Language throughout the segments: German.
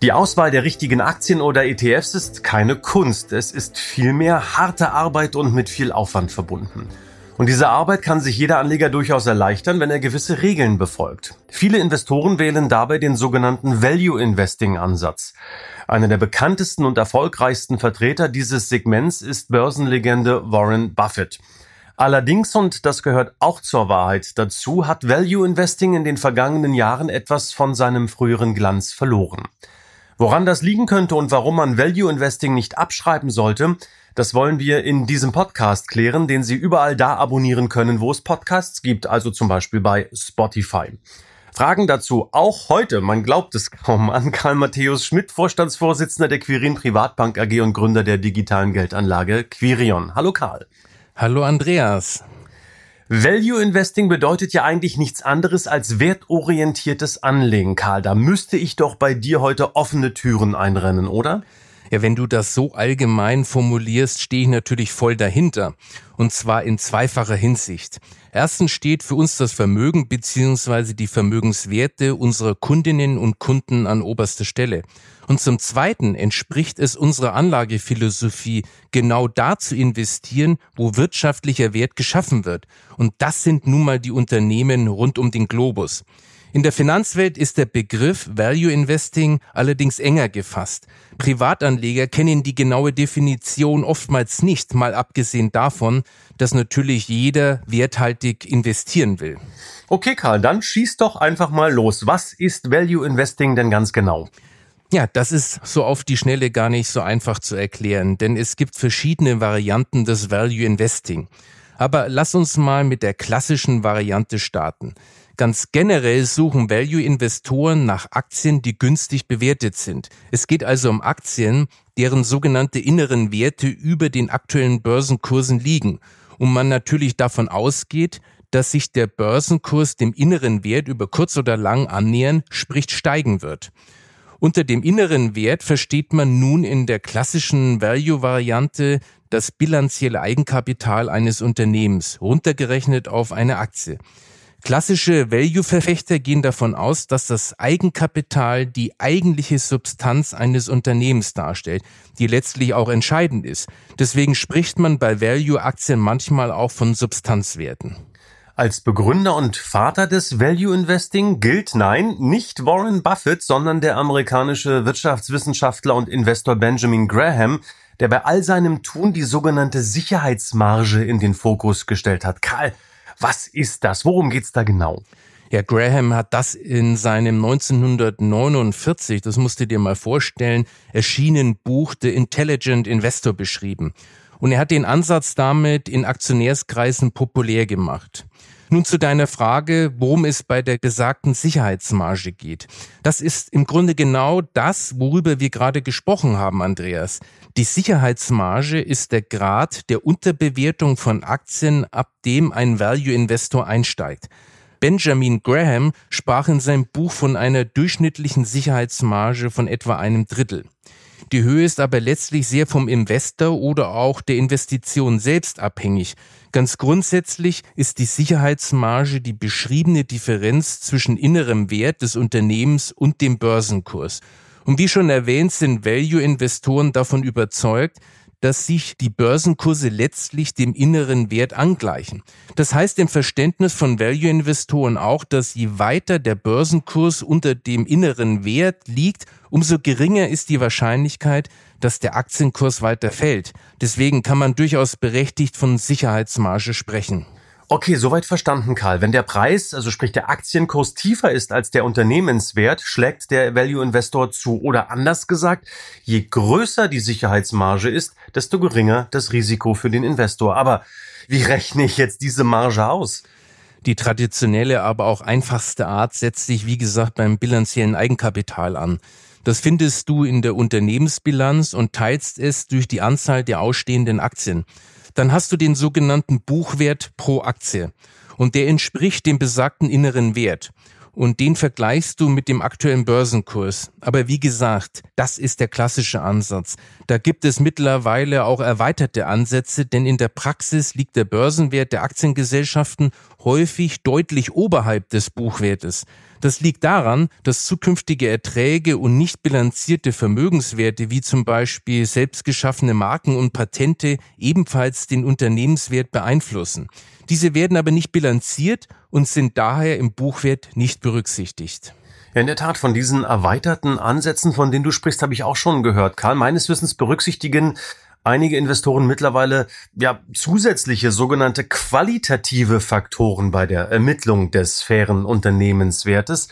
Die Auswahl der richtigen Aktien oder ETFs ist keine Kunst. Es ist vielmehr harte Arbeit und mit viel Aufwand verbunden. Und diese Arbeit kann sich jeder Anleger durchaus erleichtern, wenn er gewisse Regeln befolgt. Viele Investoren wählen dabei den sogenannten Value Investing Ansatz. Einer der bekanntesten und erfolgreichsten Vertreter dieses Segments ist Börsenlegende Warren Buffett. Allerdings, und das gehört auch zur Wahrheit dazu, hat Value Investing in den vergangenen Jahren etwas von seinem früheren Glanz verloren. Woran das liegen könnte und warum man Value Investing nicht abschreiben sollte, das wollen wir in diesem Podcast klären, den Sie überall da abonnieren können, wo es Podcasts gibt, also zum Beispiel bei Spotify. Fragen dazu auch heute, man glaubt es kaum, an Karl Matthäus Schmidt, Vorstandsvorsitzender der Quirin Privatbank AG und Gründer der digitalen Geldanlage Quirion. Hallo Karl. Hallo Andreas. Value Investing bedeutet ja eigentlich nichts anderes als wertorientiertes Anlegen, Karl. Da müsste ich doch bei dir heute offene Türen einrennen, oder? Ja, wenn du das so allgemein formulierst, stehe ich natürlich voll dahinter. Und zwar in zweifacher Hinsicht. Erstens steht für uns das Vermögen bzw. die Vermögenswerte unserer Kundinnen und Kunden an oberster Stelle. Und zum Zweiten entspricht es unserer Anlagephilosophie, genau da zu investieren, wo wirtschaftlicher Wert geschaffen wird. Und das sind nun mal die Unternehmen rund um den Globus. In der Finanzwelt ist der Begriff Value Investing allerdings enger gefasst. Privatanleger kennen die genaue Definition oftmals nicht, mal abgesehen davon, dass natürlich jeder werthaltig investieren will. Okay, Karl, dann schieß doch einfach mal los. Was ist Value Investing denn ganz genau? Ja, das ist so auf die Schnelle gar nicht so einfach zu erklären, denn es gibt verschiedene Varianten des Value Investing. Aber lass uns mal mit der klassischen Variante starten. Ganz generell suchen Value-Investoren nach Aktien, die günstig bewertet sind. Es geht also um Aktien, deren sogenannte inneren Werte über den aktuellen Börsenkursen liegen. Und man natürlich davon ausgeht, dass sich der Börsenkurs dem inneren Wert über kurz oder lang annähern, sprich steigen wird. Unter dem inneren Wert versteht man nun in der klassischen Value-Variante das bilanzielle Eigenkapital eines Unternehmens, runtergerechnet auf eine Aktie. Klassische Value-Verfechter gehen davon aus, dass das Eigenkapital die eigentliche Substanz eines Unternehmens darstellt, die letztlich auch entscheidend ist. Deswegen spricht man bei Value-Aktien manchmal auch von Substanzwerten. Als Begründer und Vater des Value Investing gilt nein, nicht Warren Buffett, sondern der amerikanische Wirtschaftswissenschaftler und Investor Benjamin Graham, der bei all seinem Tun die sogenannte Sicherheitsmarge in den Fokus gestellt hat. Karl, was ist das? Worum geht's da genau? Ja, Graham hat das in seinem 1949, das musst du dir mal vorstellen, erschienenen Buch The Intelligent Investor beschrieben. Und er hat den Ansatz damit in Aktionärskreisen populär gemacht. Nun zu deiner Frage, worum es bei der gesagten Sicherheitsmarge geht. Das ist im Grunde genau das, worüber wir gerade gesprochen haben, Andreas. Die Sicherheitsmarge ist der Grad der Unterbewertung von Aktien, ab dem ein Value-Investor einsteigt. Benjamin Graham sprach in seinem Buch von einer durchschnittlichen Sicherheitsmarge von etwa einem Drittel. Die Höhe ist aber letztlich sehr vom Investor oder auch der Investition selbst abhängig. Ganz grundsätzlich ist die Sicherheitsmarge die beschriebene Differenz zwischen innerem Wert des Unternehmens und dem Börsenkurs. Und wie schon erwähnt, sind Value-Investoren davon überzeugt, dass sich die Börsenkurse letztlich dem inneren Wert angleichen. Das heißt im Verständnis von Value-Investoren auch, dass je weiter der Börsenkurs unter dem inneren Wert liegt, umso geringer ist die Wahrscheinlichkeit, dass der Aktienkurs weiter fällt. Deswegen kann man durchaus berechtigt von Sicherheitsmarge sprechen. Okay, soweit verstanden, Karl. Wenn der Preis, also sprich der Aktienkurs tiefer ist als der Unternehmenswert, schlägt der Value Investor zu. Oder anders gesagt, je größer die Sicherheitsmarge ist, desto geringer das Risiko für den Investor. Aber wie rechne ich jetzt diese Marge aus? Die traditionelle, aber auch einfachste Art setzt sich, wie gesagt, beim bilanziellen Eigenkapital an. Das findest du in der Unternehmensbilanz und teilst es durch die Anzahl der ausstehenden Aktien. dann hast du den sogenannten Buchwert pro Aktie. Und der entspricht dem besagten inneren Wert und den vergleichst du mit dem aktuellen Börsenkurs. Aber wie gesagt, das ist der klassische Ansatz. Da gibt es mittlerweile auch erweiterte Ansätze, denn in der Praxis liegt der Börsenwert der Aktiengesellschaften häufig deutlich oberhalb des Buchwertes. Das liegt daran, dass zukünftige Erträge und nicht bilanzierte Vermögenswerte wie zum Beispiel selbstgeschaffene Marken und Patente ebenfalls den Unternehmenswert beeinflussen. Diese werden aber nicht bilanziert und sind daher im Buchwert nicht berücksichtigt. Ja, in der Tat, von diesen erweiterten Ansätzen, von denen du sprichst, habe ich auch schon gehört. Karl, meines Wissens berücksichtigen einige Investoren mittlerweile ja zusätzliche sogenannte qualitative Faktoren bei der Ermittlung des fairen Unternehmenswertes.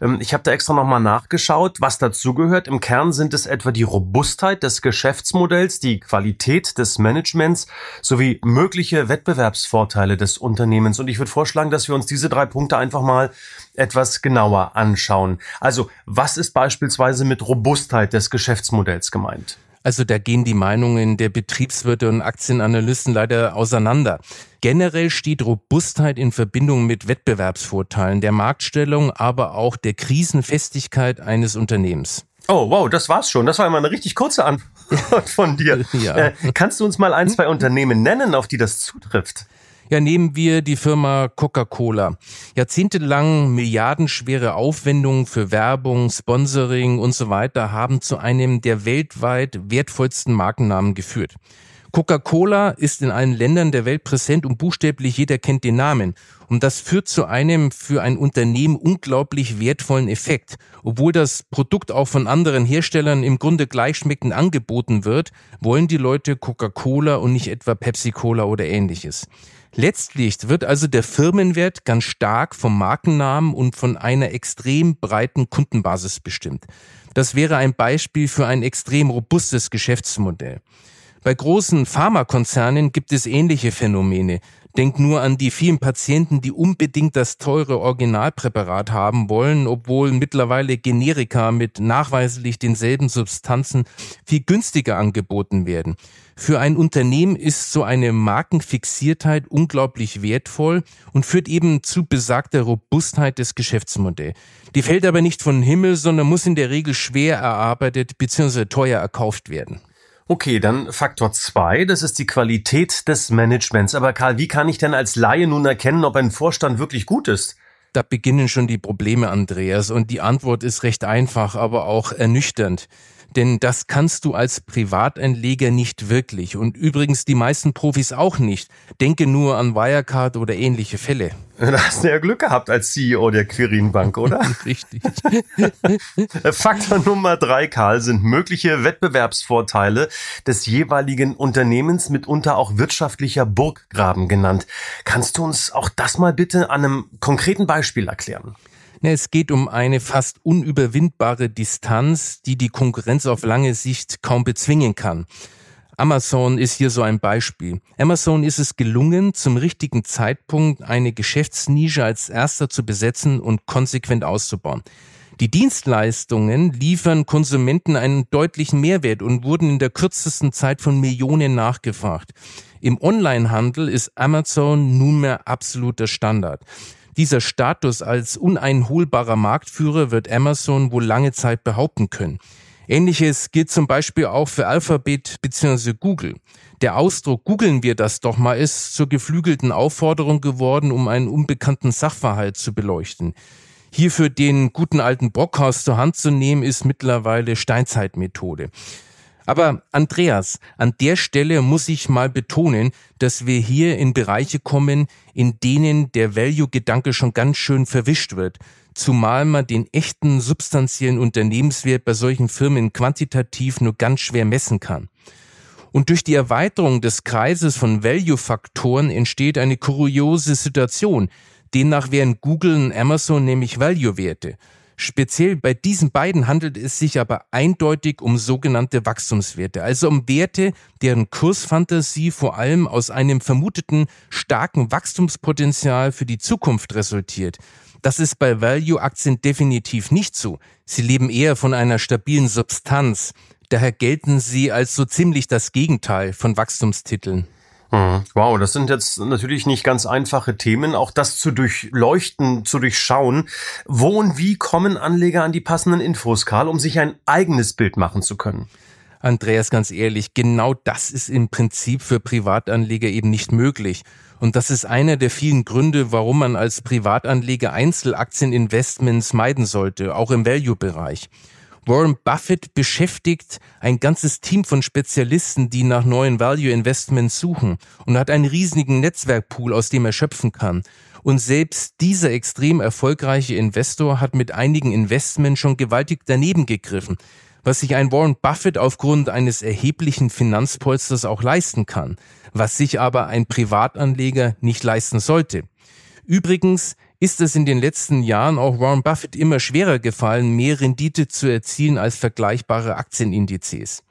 Ähm, ich habe da extra nochmal nachgeschaut, was dazugehört. Im Kern sind es etwa die Robustheit des Geschäftsmodells, die Qualität des Managements sowie mögliche Wettbewerbsvorteile des Unternehmens. Und ich würde vorschlagen, dass wir uns diese drei Punkte einfach mal etwas genauer anschauen. Also, was ist beispielsweise mit Robustheit des Geschäftsmodells gemeint? Also da gehen die Meinungen der Betriebswirte und Aktienanalysten leider auseinander. Generell steht Robustheit in Verbindung mit Wettbewerbsvorteilen der Marktstellung, aber auch der Krisenfestigkeit eines Unternehmens. Oh, wow, das war's schon. Das war immer eine richtig kurze Antwort von dir. Ja. Äh, kannst du uns mal ein, zwei Unternehmen nennen, auf die das zutrifft? Ja, nehmen wir die Firma Coca-Cola. Jahrzehntelang milliardenschwere Aufwendungen für Werbung, Sponsoring und so weiter haben zu einem der weltweit wertvollsten Markennamen geführt. Coca-Cola ist in allen Ländern der Welt präsent und buchstäblich jeder kennt den Namen. Und das führt zu einem für ein Unternehmen unglaublich wertvollen Effekt. Obwohl das Produkt auch von anderen Herstellern im Grunde gleichschmeckend angeboten wird, wollen die Leute Coca-Cola und nicht etwa Pepsi-Cola oder ähnliches. Letztlich wird also der Firmenwert ganz stark vom Markennamen und von einer extrem breiten Kundenbasis bestimmt. Das wäre ein Beispiel für ein extrem robustes Geschäftsmodell. Bei großen Pharmakonzernen gibt es ähnliche Phänomene. Denk nur an die vielen Patienten, die unbedingt das teure Originalpräparat haben wollen, obwohl mittlerweile Generika mit nachweislich denselben Substanzen viel günstiger angeboten werden. Für ein Unternehmen ist so eine Markenfixiertheit unglaublich wertvoll und führt eben zu besagter Robustheit des Geschäftsmodells. Die fällt aber nicht von Himmel, sondern muss in der Regel schwer erarbeitet bzw. teuer erkauft werden. Okay, dann Faktor zwei, das ist die Qualität des Managements. Aber Karl, wie kann ich denn als Laie nun erkennen, ob ein Vorstand wirklich gut ist? Da beginnen schon die Probleme, Andreas, und die Antwort ist recht einfach, aber auch ernüchternd. Denn das kannst du als Privatanleger nicht wirklich. Und übrigens die meisten Profis auch nicht. Denke nur an Wirecard oder ähnliche Fälle. Da hast du ja Glück gehabt als CEO der Quirin Bank, oder? Richtig. Faktor Nummer drei, Karl, sind mögliche Wettbewerbsvorteile des jeweiligen Unternehmens, mitunter auch wirtschaftlicher Burggraben genannt. Kannst du uns auch das mal bitte an einem konkreten Beispiel erklären? Es geht um eine fast unüberwindbare Distanz, die die Konkurrenz auf lange Sicht kaum bezwingen kann. Amazon ist hier so ein Beispiel. Amazon ist es gelungen, zum richtigen Zeitpunkt eine Geschäftsnische als erster zu besetzen und konsequent auszubauen. Die Dienstleistungen liefern Konsumenten einen deutlichen Mehrwert und wurden in der kürzesten Zeit von Millionen nachgefragt. Im Onlinehandel ist Amazon nunmehr absoluter Standard. Dieser Status als uneinholbarer Marktführer wird Amazon wohl lange Zeit behaupten können. Ähnliches gilt zum Beispiel auch für Alphabet bzw. Google. Der Ausdruck googeln wir das doch mal ist zur geflügelten Aufforderung geworden, um einen unbekannten Sachverhalt zu beleuchten. Hierfür den guten alten Brockhaus zur Hand zu nehmen, ist mittlerweile Steinzeitmethode. Aber Andreas, an der Stelle muss ich mal betonen, dass wir hier in Bereiche kommen, in denen der Value-Gedanke schon ganz schön verwischt wird. Zumal man den echten substanziellen Unternehmenswert bei solchen Firmen quantitativ nur ganz schwer messen kann. Und durch die Erweiterung des Kreises von Value-Faktoren entsteht eine kuriose Situation. Demnach wären Google und Amazon nämlich Value-Werte. Speziell bei diesen beiden handelt es sich aber eindeutig um sogenannte Wachstumswerte, also um Werte, deren Kursfantasie vor allem aus einem vermuteten starken Wachstumspotenzial für die Zukunft resultiert. Das ist bei Value-Aktien definitiv nicht so. Sie leben eher von einer stabilen Substanz. Daher gelten sie als so ziemlich das Gegenteil von Wachstumstiteln. Hm. Wow, das sind jetzt natürlich nicht ganz einfache Themen, auch das zu durchleuchten, zu durchschauen. Wo und wie kommen Anleger an die passenden Infos, Karl, um sich ein eigenes Bild machen zu können? Andreas, ganz ehrlich, genau das ist im Prinzip für Privatanleger eben nicht möglich. Und das ist einer der vielen Gründe, warum man als Privatanleger Einzelaktieninvestments meiden sollte, auch im Value-Bereich. Warren Buffett beschäftigt ein ganzes Team von Spezialisten, die nach neuen Value Investments suchen und hat einen riesigen Netzwerkpool, aus dem er schöpfen kann. Und selbst dieser extrem erfolgreiche Investor hat mit einigen Investments schon gewaltig daneben gegriffen, was sich ein Warren Buffett aufgrund eines erheblichen Finanzpolsters auch leisten kann, was sich aber ein Privatanleger nicht leisten sollte. Übrigens ist es in den letzten Jahren auch Warren Buffett immer schwerer gefallen, mehr Rendite zu erzielen als vergleichbare Aktienindizes.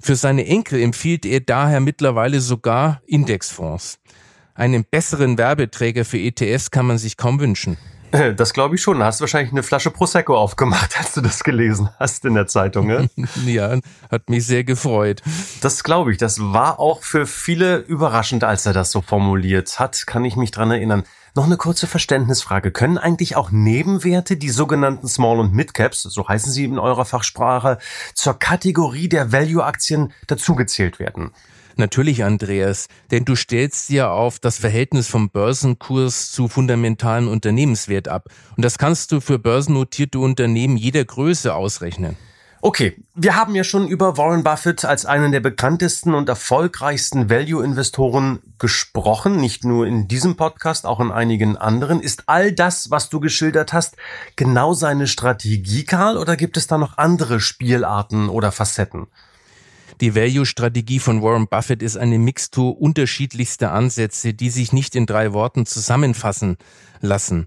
Für seine Enkel empfiehlt er daher mittlerweile sogar Indexfonds. Einen besseren Werbeträger für ETFs kann man sich kaum wünschen. Das glaube ich schon. Da hast du wahrscheinlich eine Flasche Prosecco aufgemacht, als du das gelesen hast in der Zeitung. Ne? ja, hat mich sehr gefreut. Das glaube ich. Das war auch für viele überraschend, als er das so formuliert hat. Kann ich mich dran erinnern. Noch eine kurze Verständnisfrage. Können eigentlich auch Nebenwerte, die sogenannten Small- und Mid-Caps, so heißen sie in eurer Fachsprache, zur Kategorie der Value-Aktien dazugezählt werden? Natürlich, Andreas, denn du stellst ja auf das Verhältnis vom Börsenkurs zu fundamentalen Unternehmenswert ab. Und das kannst du für börsennotierte Unternehmen jeder Größe ausrechnen. Okay, wir haben ja schon über Warren Buffett als einen der bekanntesten und erfolgreichsten Value-Investoren gesprochen, nicht nur in diesem Podcast, auch in einigen anderen. Ist all das, was du geschildert hast, genau seine Strategie, Karl, oder gibt es da noch andere Spielarten oder Facetten? Die Value-Strategie von Warren Buffett ist eine Mixtur unterschiedlichster Ansätze, die sich nicht in drei Worten zusammenfassen lassen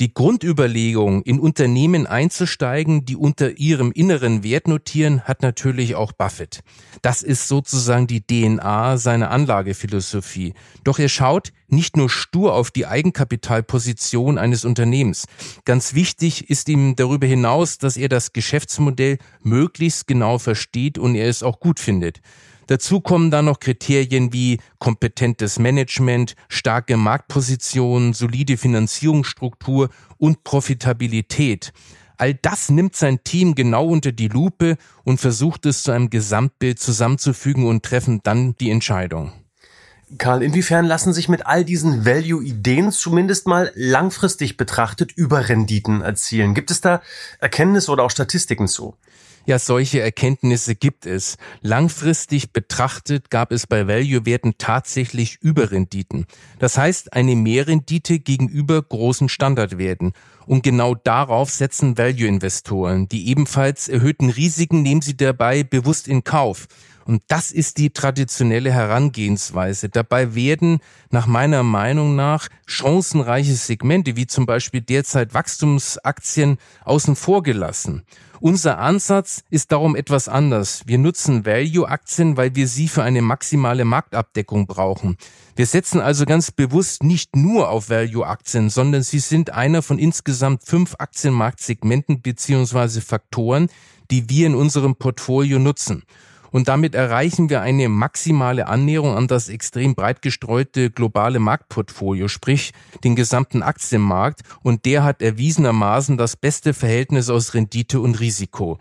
die Grundüberlegung, in Unternehmen einzusteigen, die unter ihrem inneren Wert notieren, hat natürlich auch Buffett. Das ist sozusagen die DNA seiner Anlagephilosophie. Doch er schaut nicht nur stur auf die Eigenkapitalposition eines Unternehmens. Ganz wichtig ist ihm darüber hinaus, dass er das Geschäftsmodell möglichst genau versteht und er es auch gut findet. Dazu kommen dann noch Kriterien wie kompetentes Management, starke Marktposition, solide Finanzierungsstruktur und Profitabilität. All das nimmt sein Team genau unter die Lupe und versucht es zu einem Gesamtbild zusammenzufügen und treffen dann die Entscheidung. Karl, inwiefern lassen sich mit all diesen Value-Ideen zumindest mal langfristig betrachtet Überrenditen erzielen? Gibt es da Erkenntnisse oder auch Statistiken zu? Ja, solche Erkenntnisse gibt es. Langfristig betrachtet gab es bei Value-Werten tatsächlich Überrenditen. Das heißt, eine Mehrrendite gegenüber großen Standardwerten. Und genau darauf setzen Value-Investoren. Die ebenfalls erhöhten Risiken nehmen sie dabei bewusst in Kauf. Und das ist die traditionelle Herangehensweise. Dabei werden nach meiner Meinung nach chancenreiche Segmente, wie zum Beispiel derzeit Wachstumsaktien, außen vor gelassen. Unser Ansatz ist darum etwas anders. Wir nutzen Value-Aktien, weil wir sie für eine maximale Marktabdeckung brauchen. Wir setzen also ganz bewusst nicht nur auf Value-Aktien, sondern sie sind einer von insgesamt fünf Aktienmarktsegmenten beziehungsweise Faktoren, die wir in unserem Portfolio nutzen und damit erreichen wir eine maximale Annäherung an das extrem breit gestreute globale Marktportfolio, sprich den gesamten Aktienmarkt und der hat erwiesenermaßen das beste Verhältnis aus Rendite und Risiko.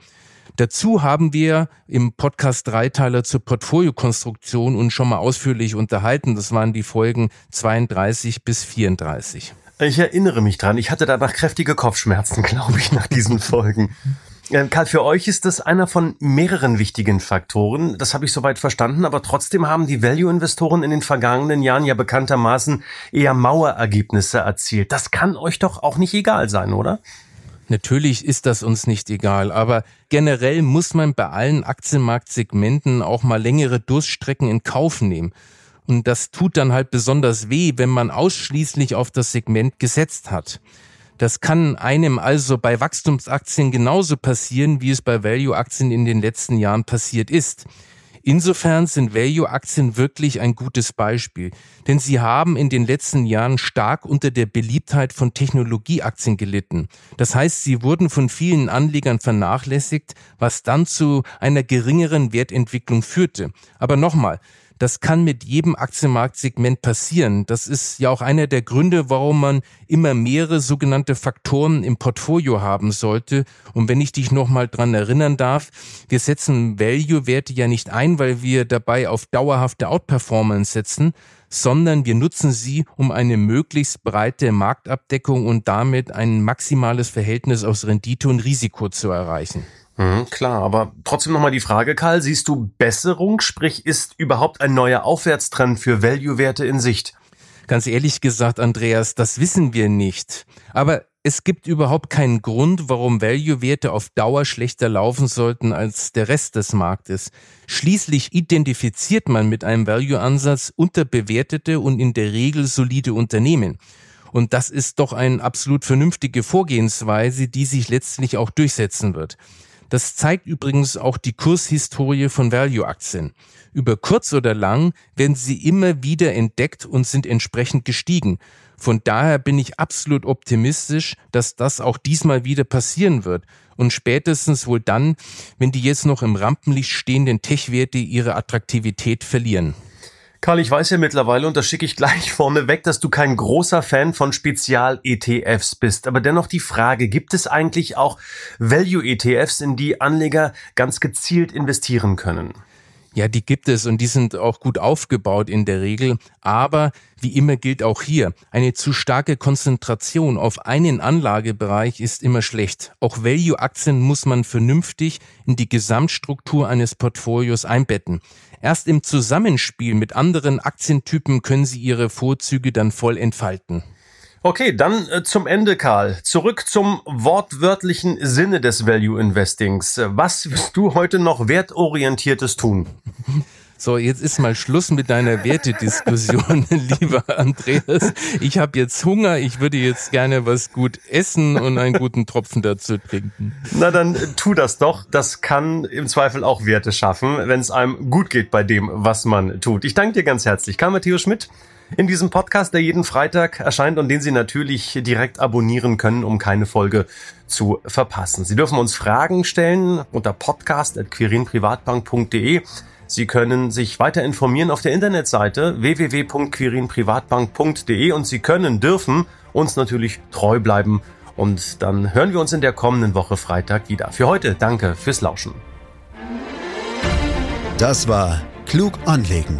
Dazu haben wir im Podcast Dreiteiler zur Portfoliokonstruktion uns schon mal ausführlich unterhalten. Das waren die Folgen 32 bis 34. Ich erinnere mich dran. Ich hatte danach kräftige Kopfschmerzen, glaube ich, nach diesen Folgen. Karl, für euch ist das einer von mehreren wichtigen Faktoren. Das habe ich soweit verstanden. Aber trotzdem haben die Value-Investoren in den vergangenen Jahren ja bekanntermaßen eher Mauerergebnisse erzielt. Das kann euch doch auch nicht egal sein, oder? Natürlich ist das uns nicht egal, aber generell muss man bei allen Aktienmarktsegmenten auch mal längere Durststrecken in Kauf nehmen. Und das tut dann halt besonders weh, wenn man ausschließlich auf das Segment gesetzt hat. Das kann einem also bei Wachstumsaktien genauso passieren, wie es bei Value-Aktien in den letzten Jahren passiert ist. Insofern sind Value-Aktien wirklich ein gutes Beispiel, denn sie haben in den letzten Jahren stark unter der Beliebtheit von Technologieaktien gelitten. Das heißt, sie wurden von vielen Anlegern vernachlässigt, was dann zu einer geringeren Wertentwicklung führte. Aber nochmal, Das kann mit jedem Aktienmarktsegment passieren. Das ist ja auch einer der Gründe, warum man immer mehrere sogenannte Faktoren im Portfolio haben sollte. Und wenn ich dich nochmal dran erinnern darf, wir setzen Value-Werte ja nicht ein, weil wir dabei auf dauerhafte Outperformance setzen, sondern wir nutzen sie, um eine möglichst breite Marktabdeckung und damit ein maximales Verhältnis aus Rendite und Risiko zu erreichen. Mhm, klar, aber trotzdem nochmal die Frage, Karl, siehst du Besserung, sprich ist überhaupt ein neuer Aufwärtstrend für Value-Werte in Sicht? Ganz ehrlich gesagt, Andreas, das wissen wir nicht. Aber es gibt überhaupt keinen Grund, warum Value-Werte auf Dauer schlechter laufen sollten als der Rest des Marktes. Schließlich identifiziert man mit einem Value-Ansatz unterbewertete und in der Regel solide Unternehmen. Und das ist doch eine absolut vernünftige Vorgehensweise, die sich letztlich auch durchsetzen wird. Das zeigt übrigens auch die Kurshistorie von Value-Aktien. Über kurz oder lang werden sie immer wieder entdeckt und sind entsprechend gestiegen. Von daher bin ich absolut optimistisch, dass das auch diesmal wieder passieren wird. Und spätestens wohl dann, wenn die jetzt noch im Rampenlicht stehenden Tech-Werte ihre Attraktivität verlieren. Karl, ich weiß ja mittlerweile, und das schicke ich gleich vorne weg, dass du kein großer Fan von Spezial-ETFs bist. Aber dennoch die Frage, gibt es eigentlich auch Value-ETFs, in die Anleger ganz gezielt investieren können? Ja, die gibt es und die sind auch gut aufgebaut in der Regel. Aber wie immer gilt auch hier, eine zu starke Konzentration auf einen Anlagebereich ist immer schlecht. Auch Value-Aktien muss man vernünftig in die Gesamtstruktur eines Portfolios einbetten. Erst im Zusammenspiel mit anderen Aktientypen können sie ihre Vorzüge dann voll entfalten. Okay, dann äh, zum Ende, Karl. Zurück zum wortwörtlichen Sinne des Value Investings. Was wirst du heute noch wertorientiertes tun? So, jetzt ist mal Schluss mit deiner Wertediskussion, lieber Andreas. Ich habe jetzt Hunger, ich würde jetzt gerne was gut essen und einen guten Tropfen dazu trinken. Na dann tu das doch. Das kann im Zweifel auch Werte schaffen, wenn es einem gut geht bei dem, was man tut. Ich danke dir ganz herzlich. Karl Matthias Schmidt in diesem Podcast, der jeden Freitag erscheint und den Sie natürlich direkt abonnieren können, um keine Folge zu verpassen. Sie dürfen uns Fragen stellen unter podcast.quirinprivatbank.de. Sie können sich weiter informieren auf der Internetseite www.quirinprivatbank.de und Sie können, dürfen uns natürlich treu bleiben. Und dann hören wir uns in der kommenden Woche Freitag wieder. Für heute danke fürs Lauschen. Das war Klug anlegen